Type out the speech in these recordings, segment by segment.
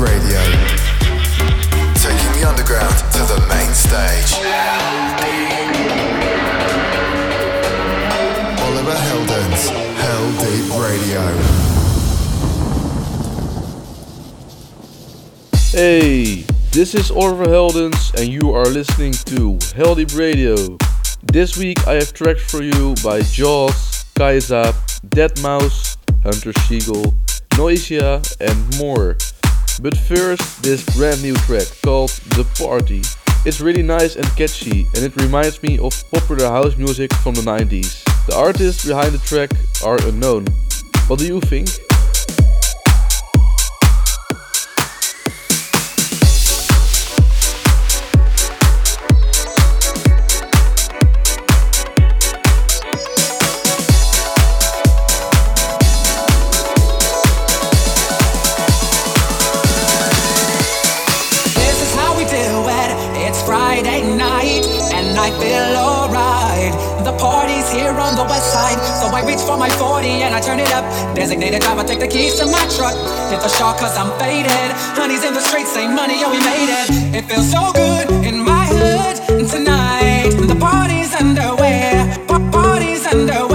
Radio. Hey, this is Oliver Heldens, and you are listening to Heldeep Radio. This week I have tracks for you by Jauz, Kiesza, Dead Mouse, Hunter Siegel, Noisia, and more. But first, this brand new track called The Party. It's really nice and catchy, and it reminds me of popular house music from the 90s. The artists behind the track are unknown. What do you think? I reach for my 40 and I turn it up. Designated driver, take the keys to my truck. Hit the shawl cause I'm faded. Honey's in the streets, ain't money, yo, we made it. It feels so good in my hood. Tonight, the party's underway. Pa- party's underway.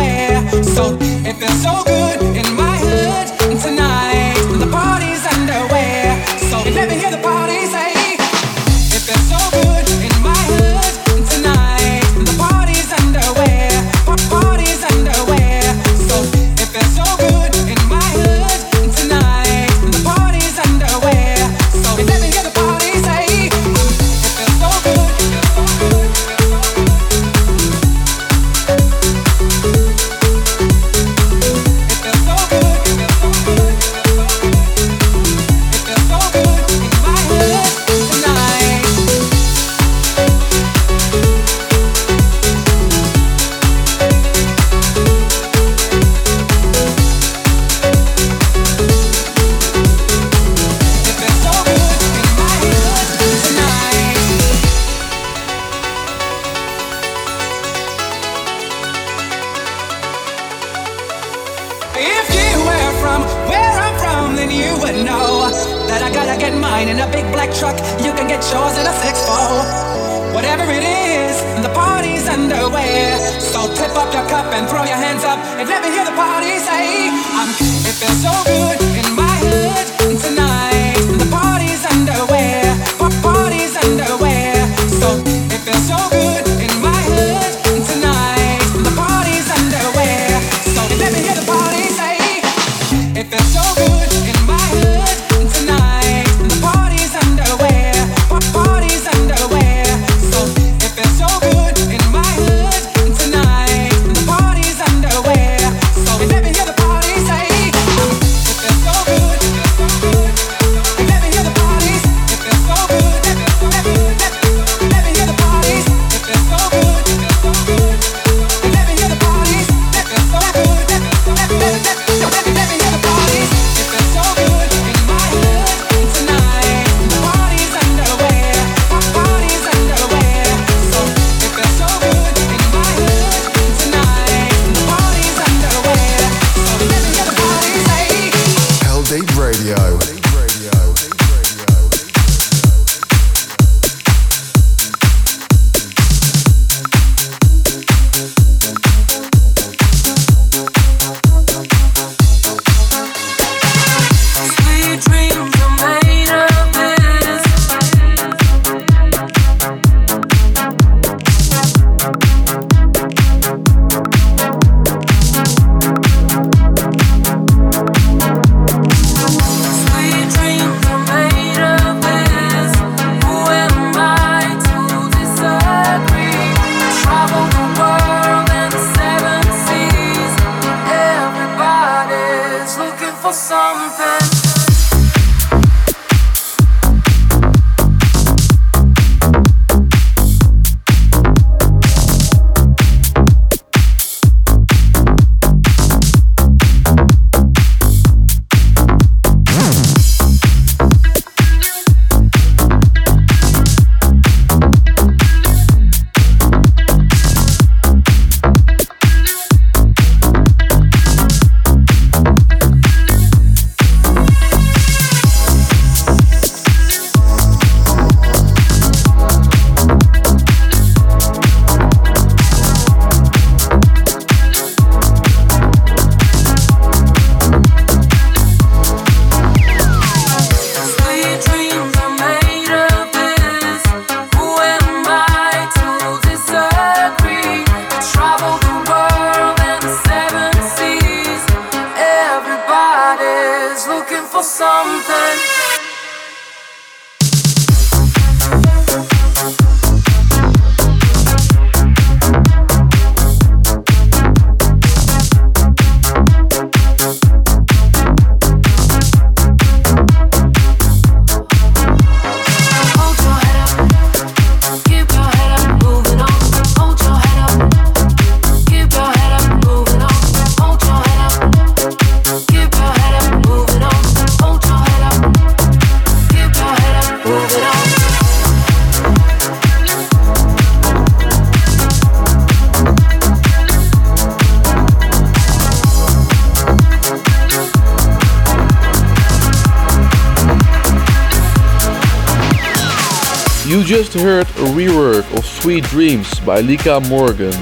heard a rework of Sweet Dreams by Lika Morgan.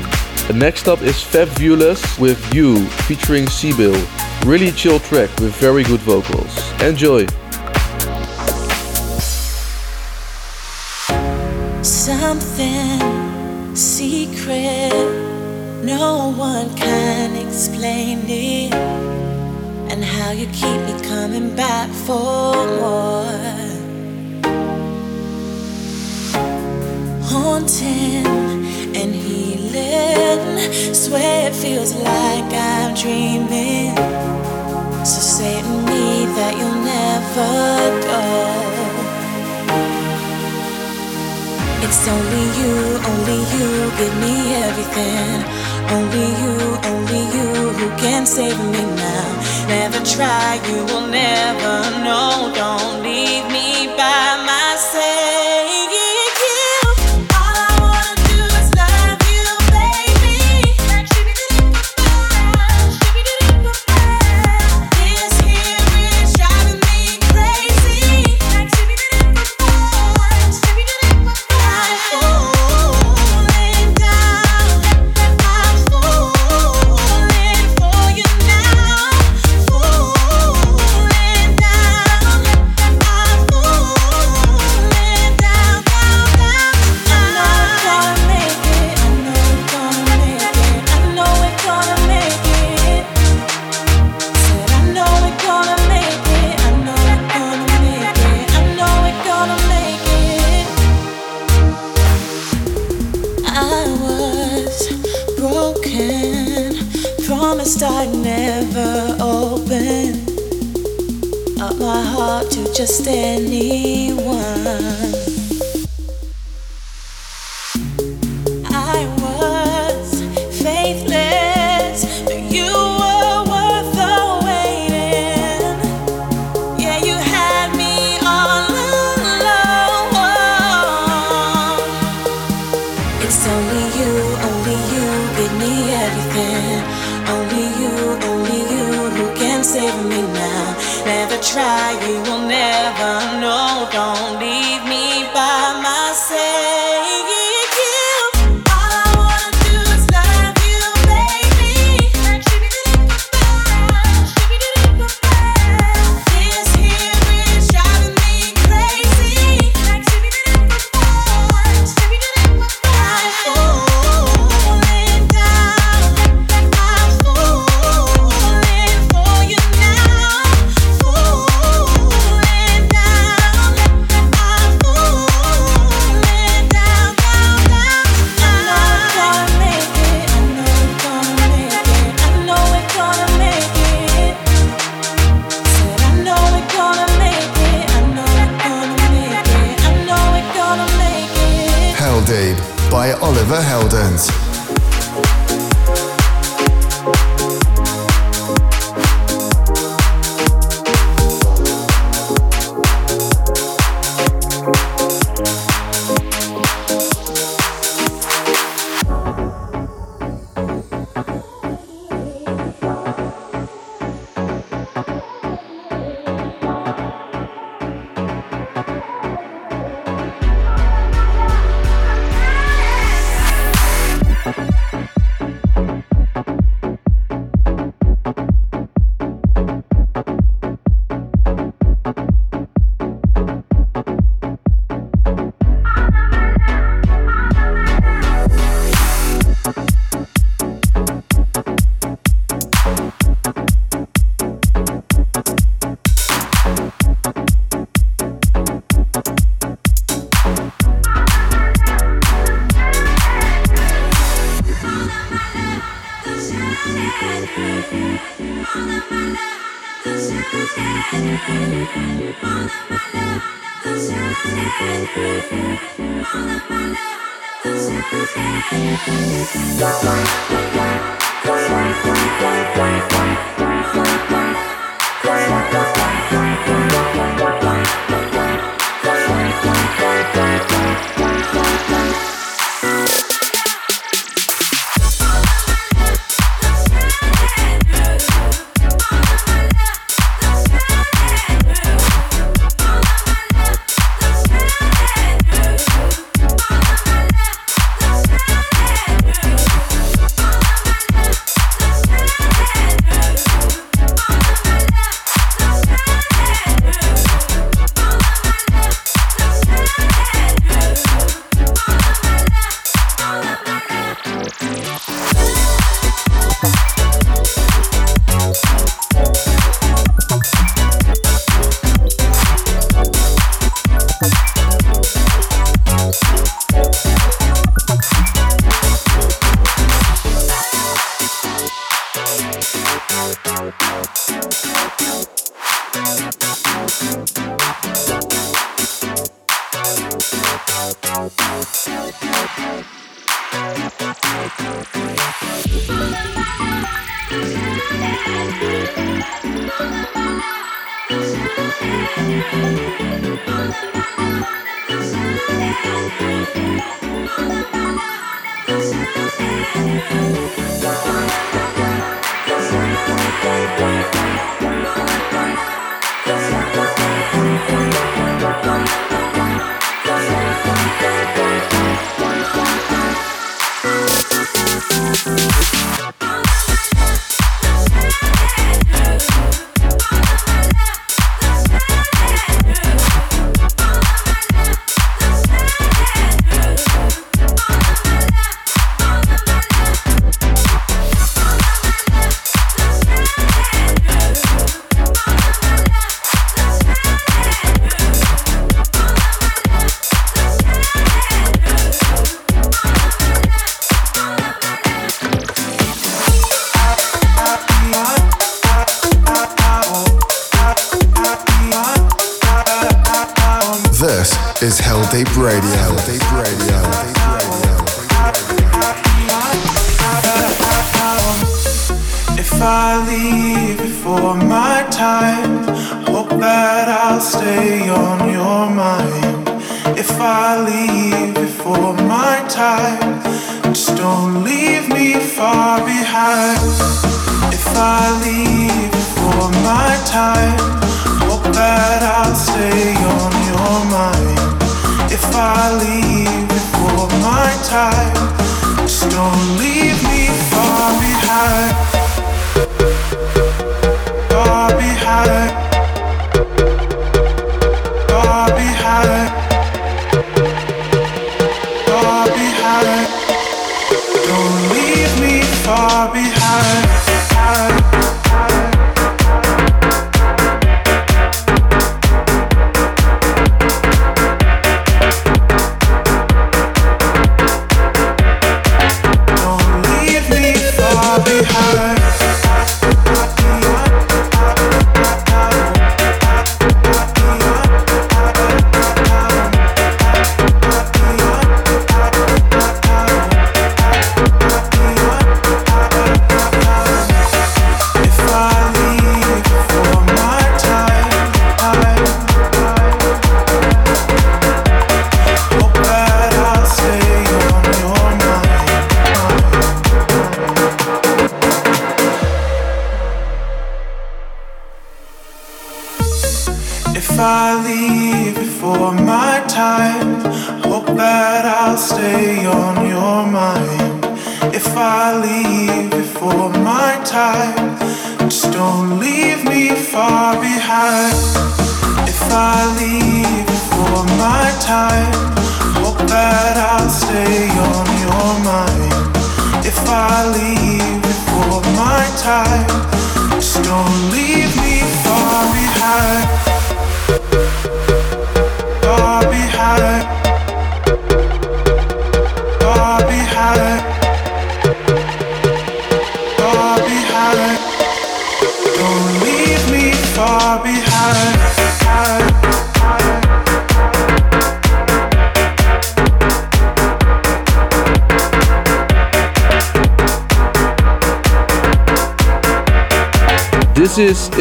And next up is Fabulous with You featuring Seabill. Really chill track with very good vocals. Enjoy! everything. Only you, only you who can save me now. Never try, you will never know. Don't leave me. Bye.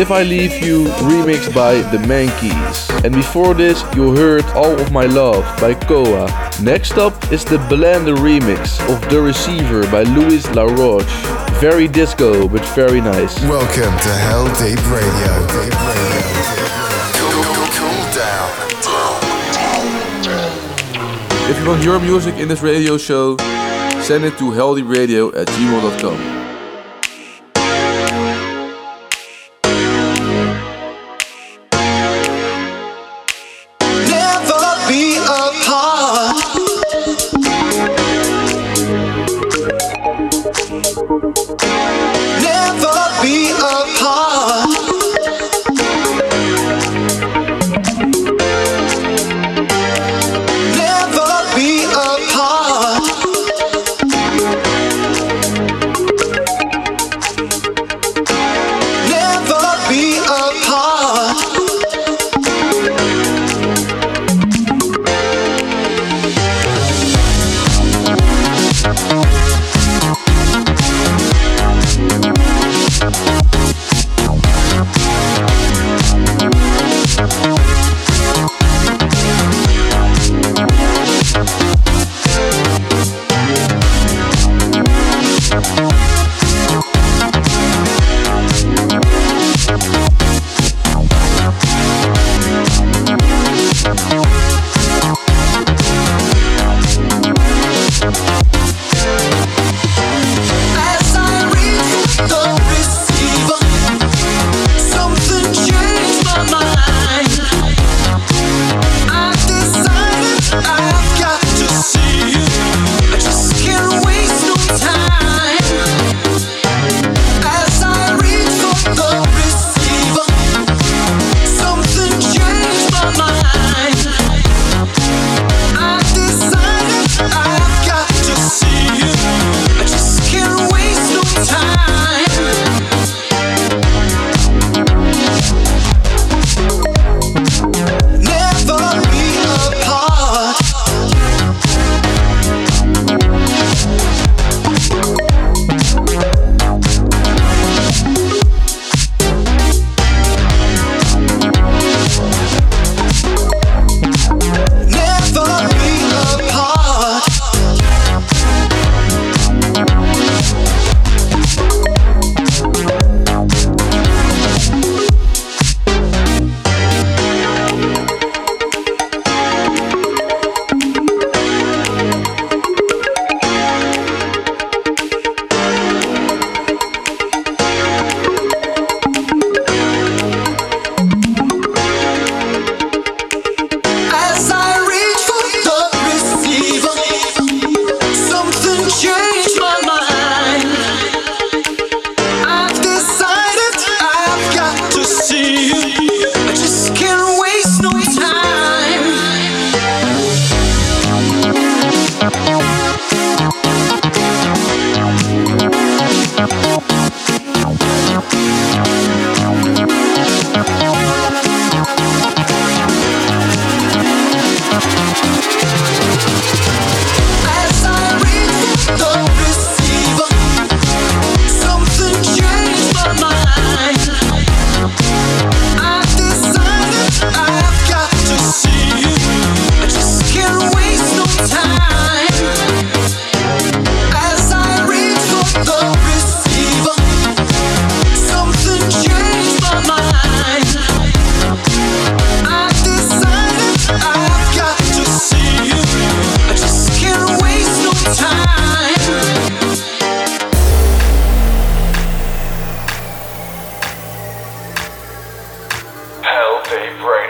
If I Leave You, remixed by The Mankeys. And before this, you heard All of My Love by Koa. Next up is the Blender remix of The Receiver by Louis LaRoche. Very disco, but very nice. Welcome to Hell Deep Radio. Deep Radio. Cool, cool, cool down. If you want your music in this radio show, send it to heldeepradio at gmail.com. Break.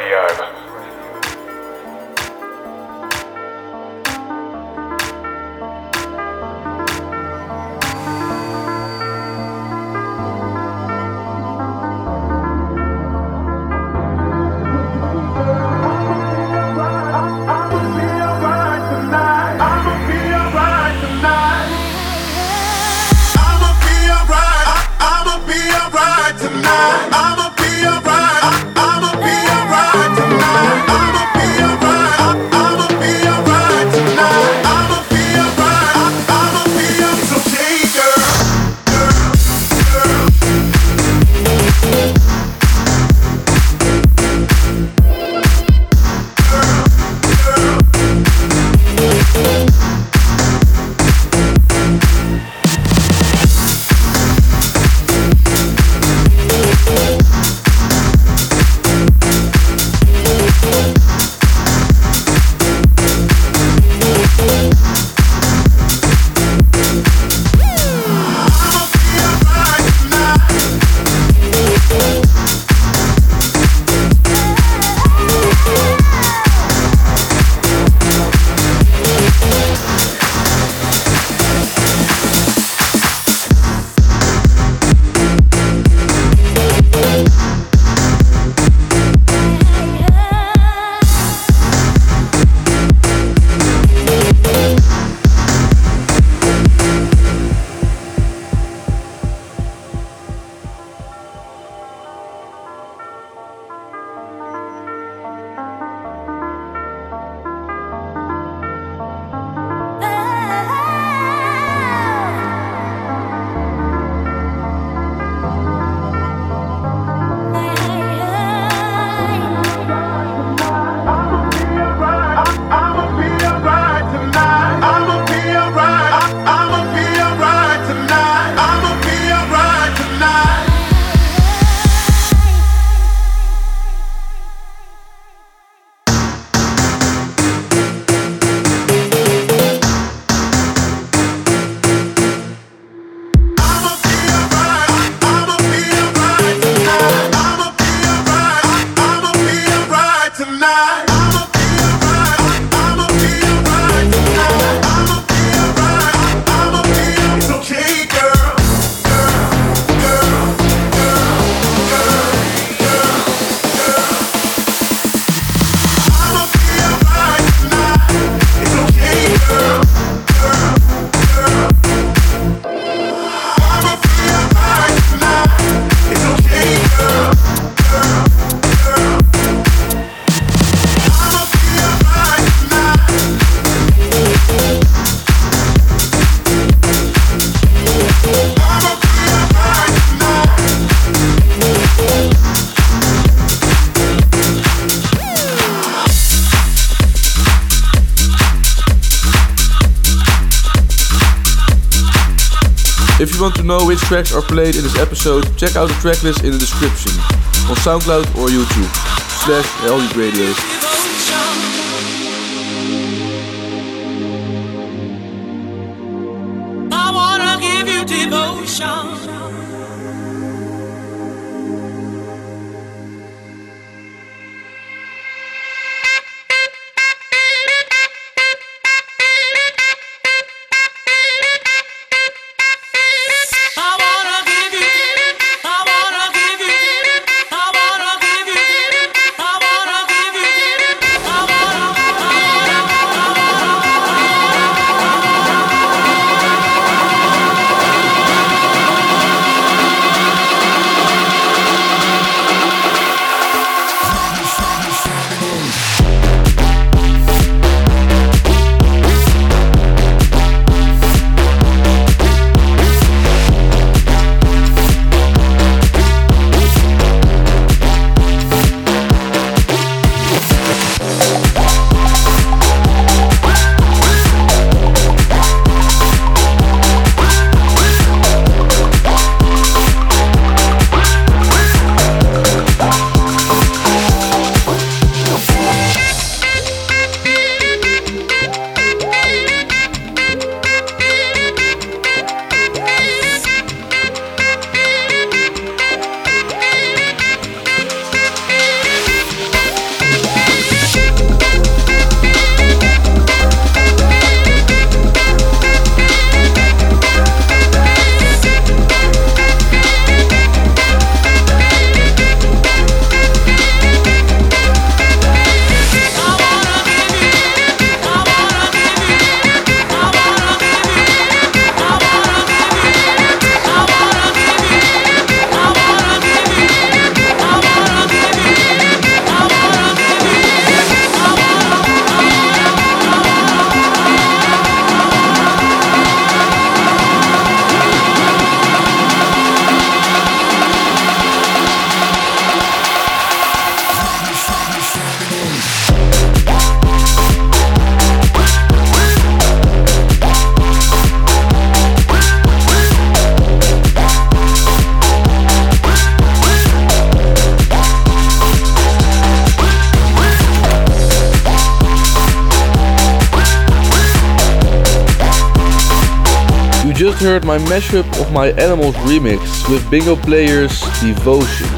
Tracks are played in this episode, check out the tracklist in the description on SoundCloud or YouTube slash Radio. Heard my mashup of my Animals remix with Bingo Players Devotion.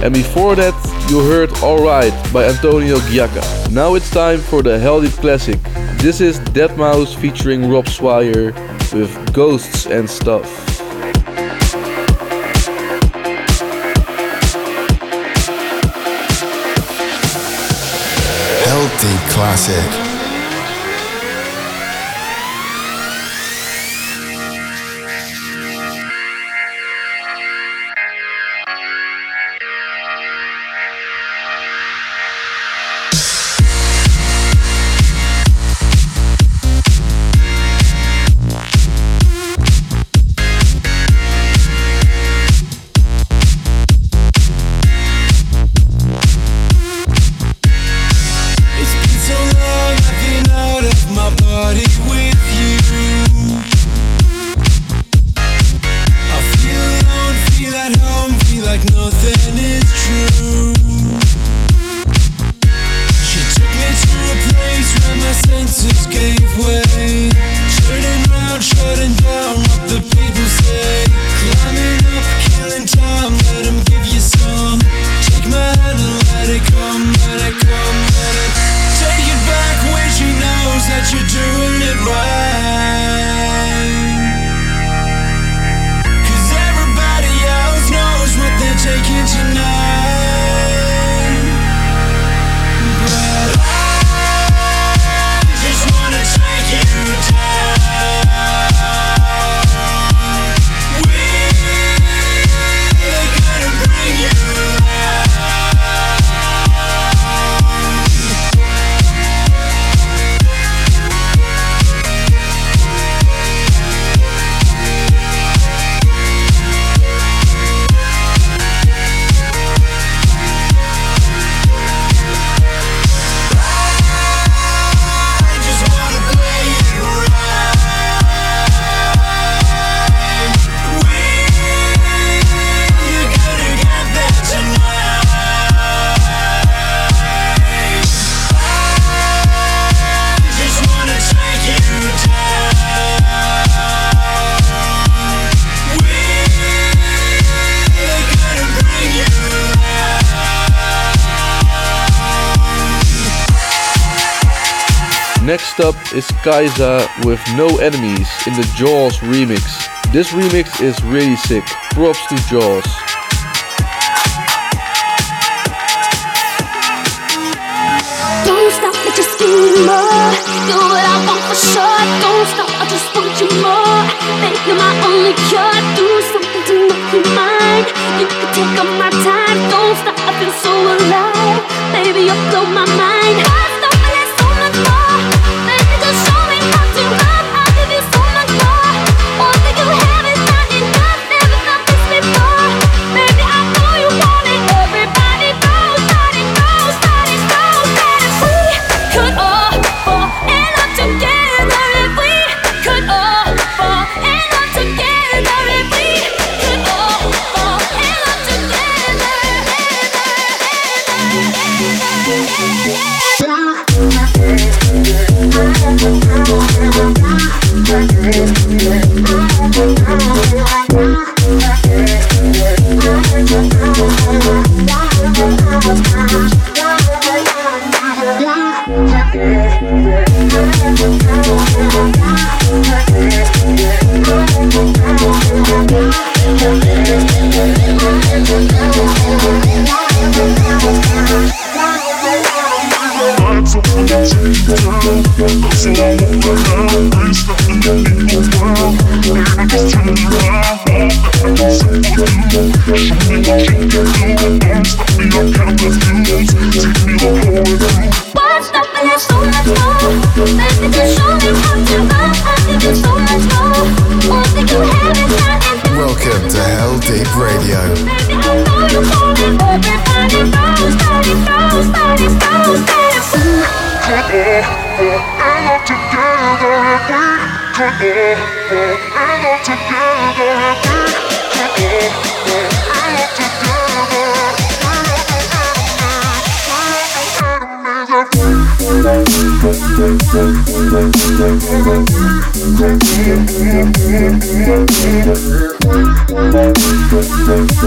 And before that, you heard Alright by Antonio Giacca. Now it's time for the Heldeep Classic. This is Deadmau5 featuring Rob Swire with Ghosts and Stuff. Heldeep Classic. is Kiesza with No Enemies in the Jauz remix. This remix is really sick. Props to Jauz. Don't stop, just more. What I want for sure. Don't stop, I just want you more. Think you're my only cure. Do something to make you mine. You can take up my time. Don't stop, I feel so alive. Baby, you blow my mind.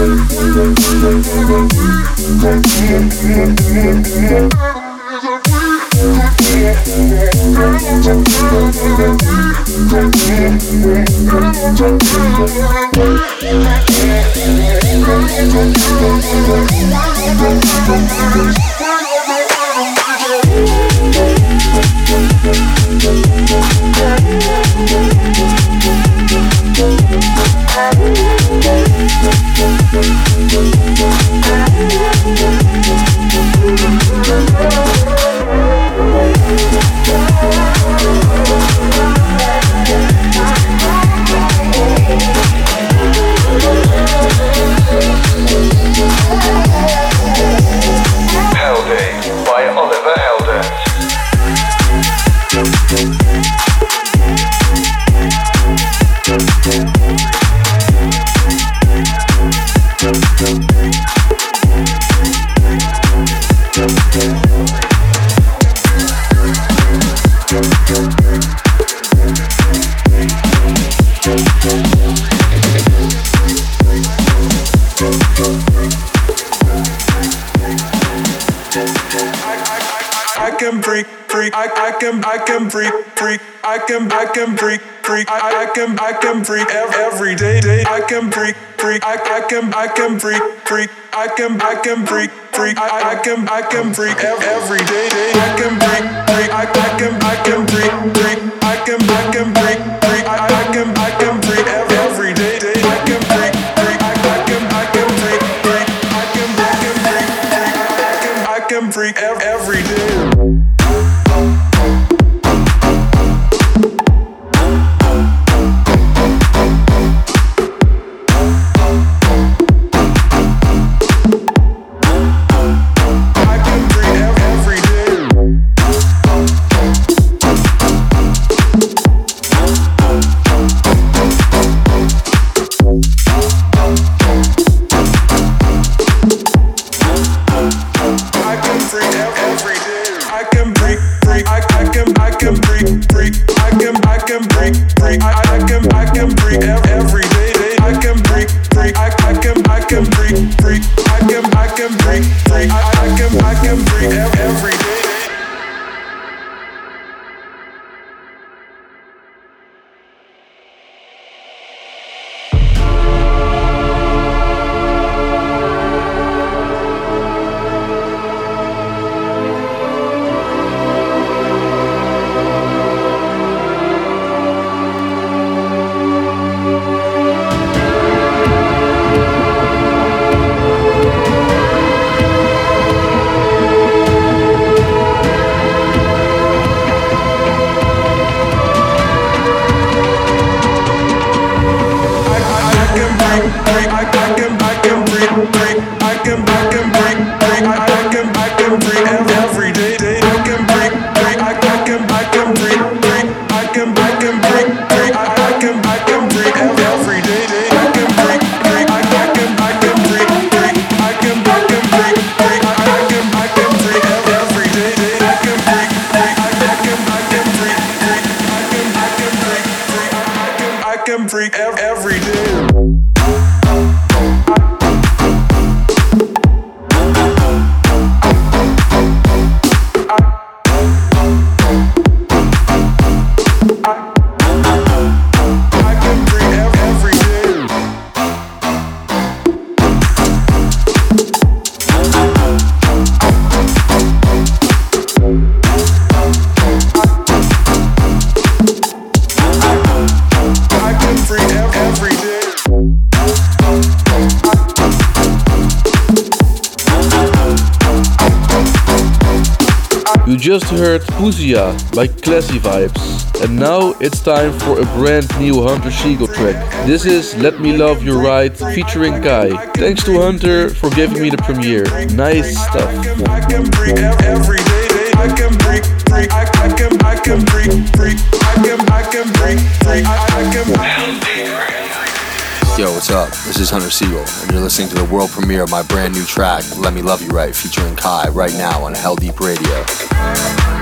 Thank you. I can freak every day, day. I can freak, freak. I, I can, I can freak, freak. I can, I can freak, freak. I, I can, I can freak every day, day. I can freak, freak. I, I can, I can freak, freak. I can, I can. Just heard Puzia by Classy Vibes. And now it's time for a brand new Hunter Siegel track. This is Let Me Love You Right featuring Kai. Thanks to Hunter for giving me the premiere. Nice stuff. I can every day. I can breathe, breathe. I, I can, I can breathe, breathe. I can, I can breathe, breathe. I, I can. Yo, what's up? This is Hunter Siegel, and you're listening to the world premiere of my brand new track, Let Me Love You Right, featuring Kai, right now on Heldeep Radio.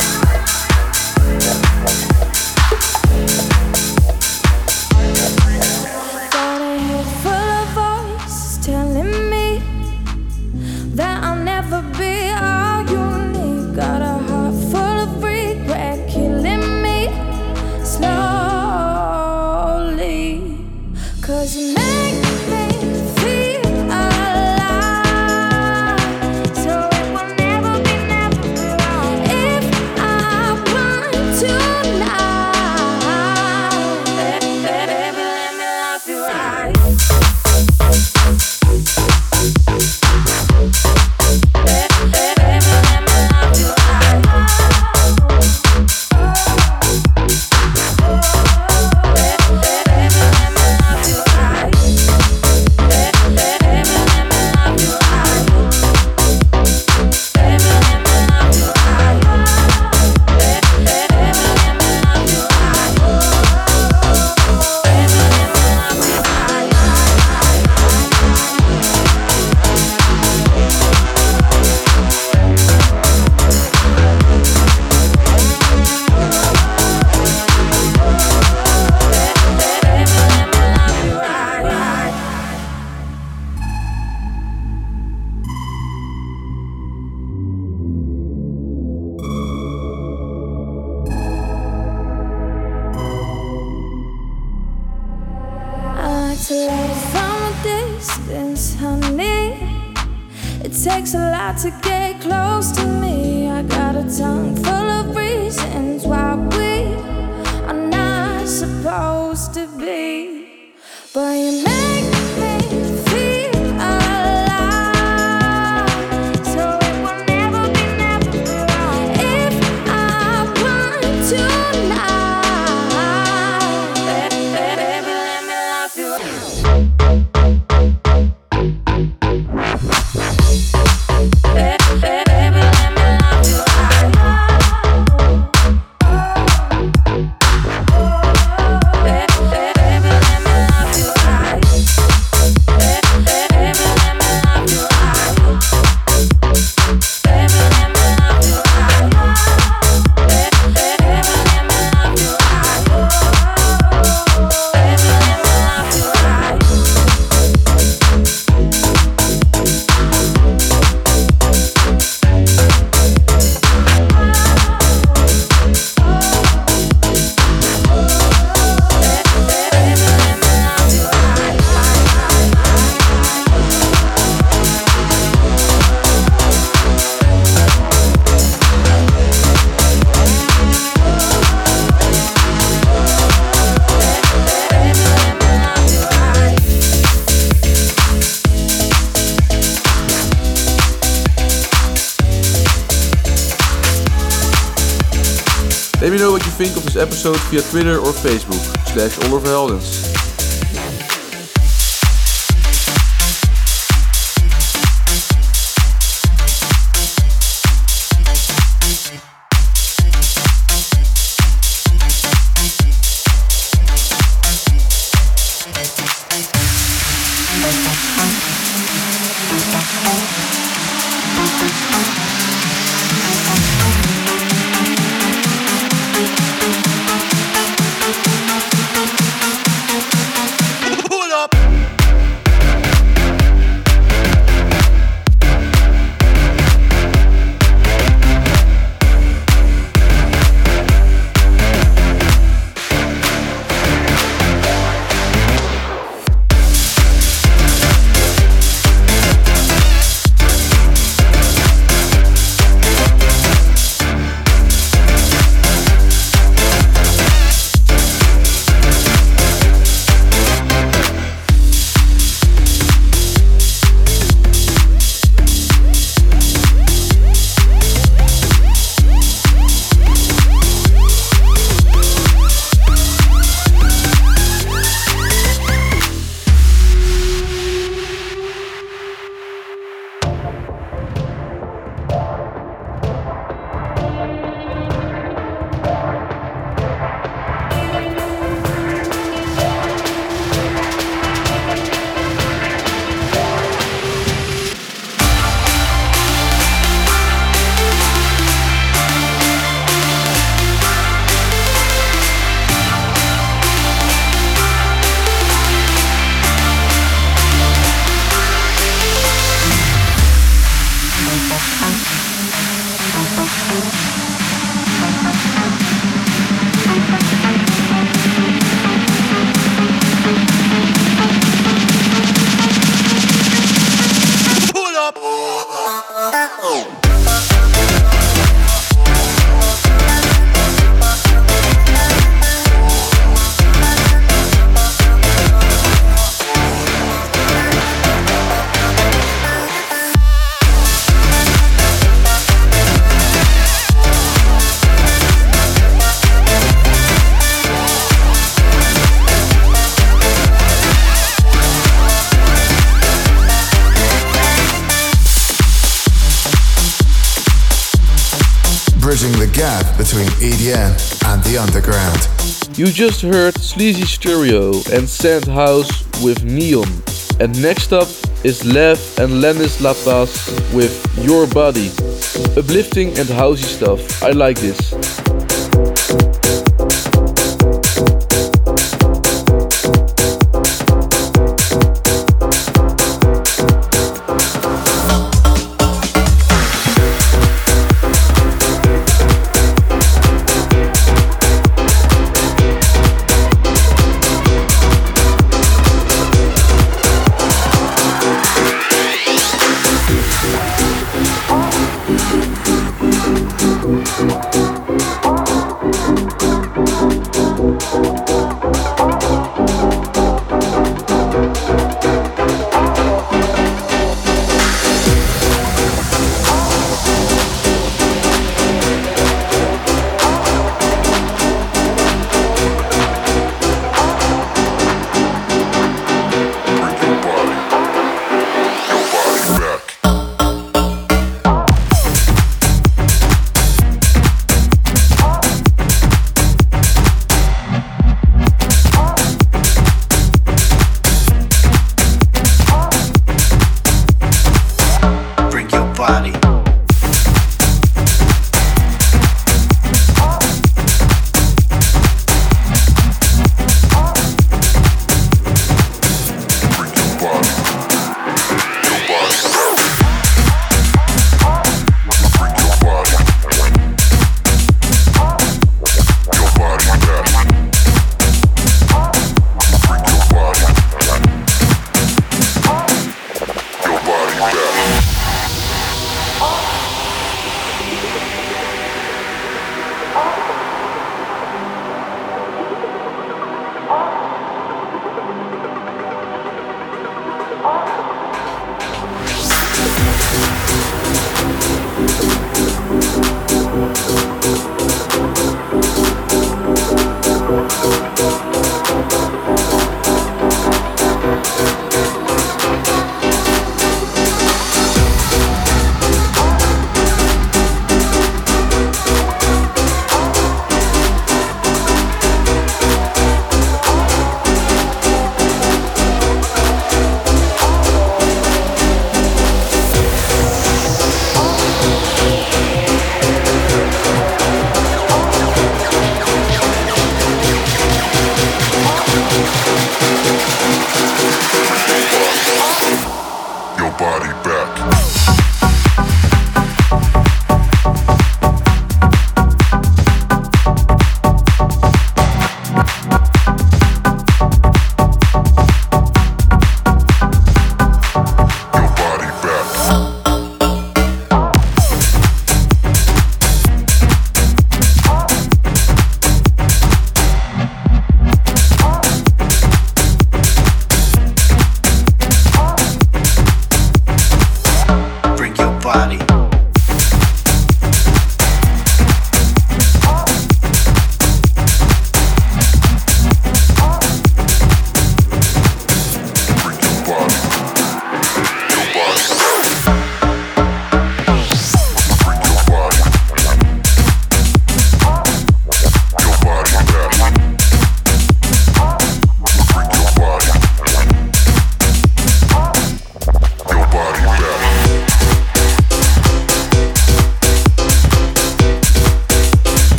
Episode via Twitter or Facebook slash Oliver. And the underground. You just heard Sleazy Stereo and Sand House with Neon. And next up is Lev and Lennis La Paz with Your Body. Uplifting and housey stuff. I like this.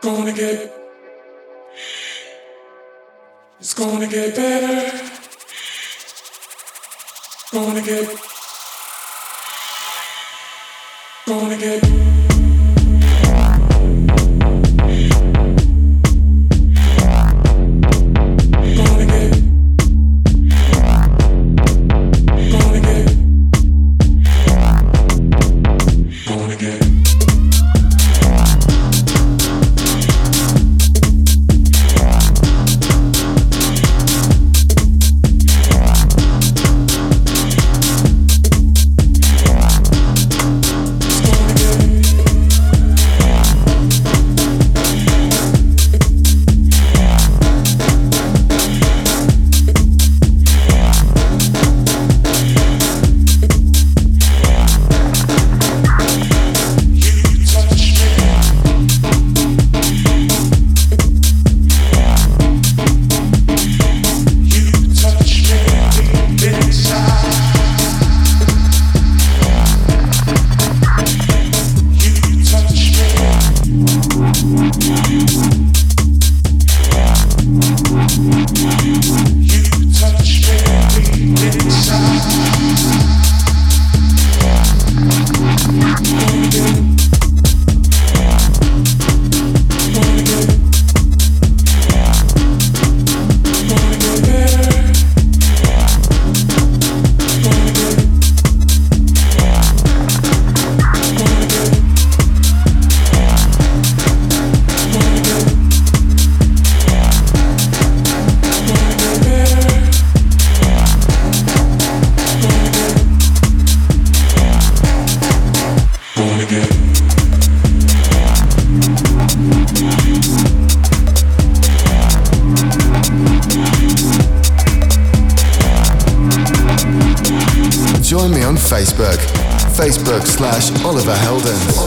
Gonna get. It's gonna get better. Gonna get. facebook slash Oliver Heldens.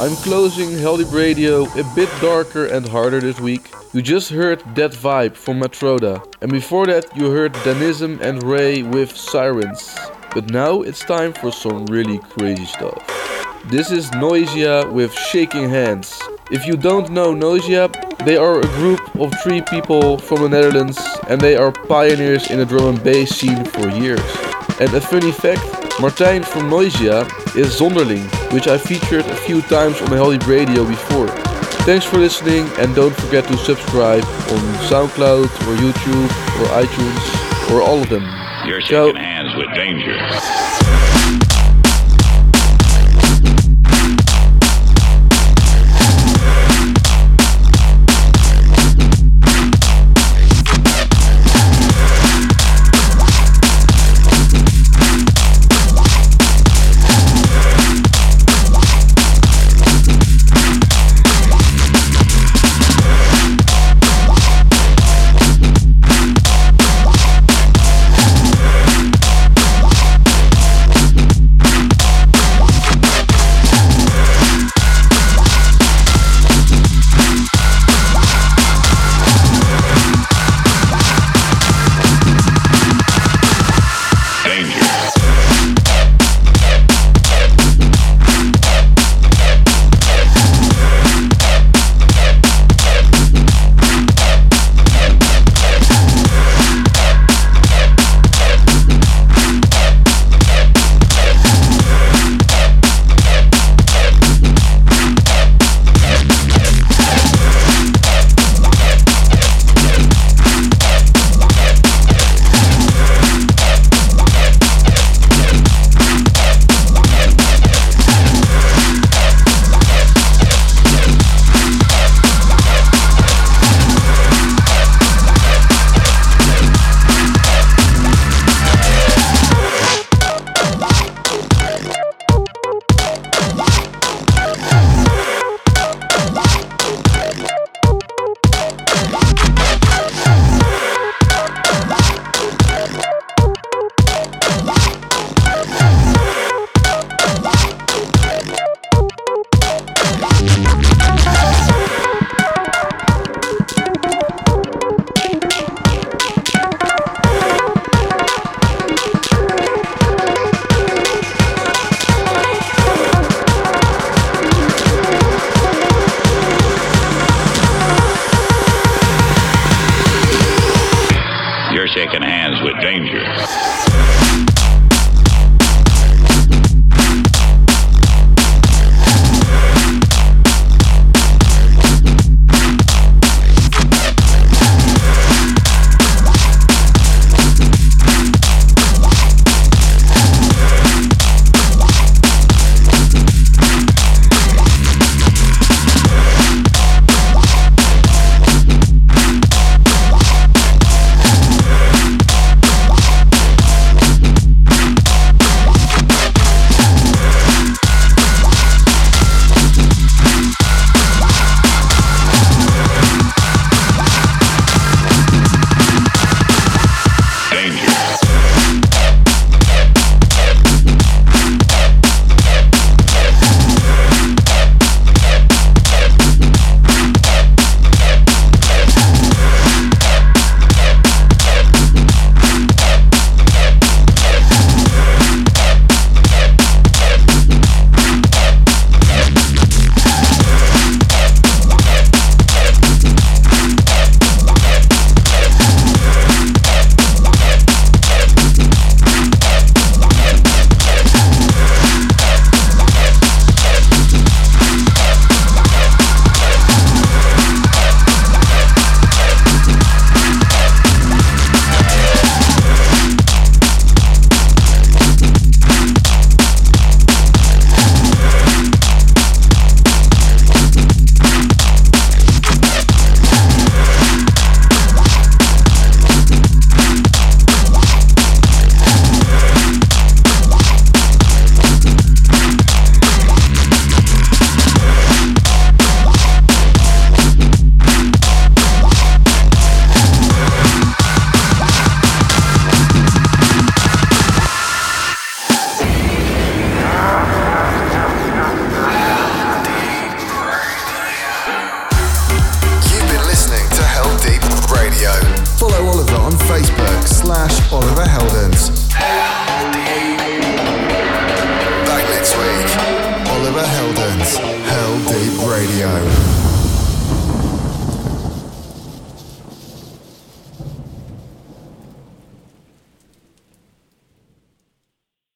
I'm closing Deep Radio a bit darker and harder this week. You just heard That Vibe from Matroda, and before that you heard Danism and Ray with Sirens. But now it's time for some really crazy stuff. This is Noisia with Shaking Hands. If you don't know Noisia, they are a group of three people from the Netherlands and they are pioneers in the drum and bass scene for years. And a funny fact, Martijn from Noisia is Zonderling, which I featured a few times on the Hell Radio before. Thanks for listening and don't forget to subscribe on SoundCloud or YouTube or iTunes or all of them. You're shaking hands with danger.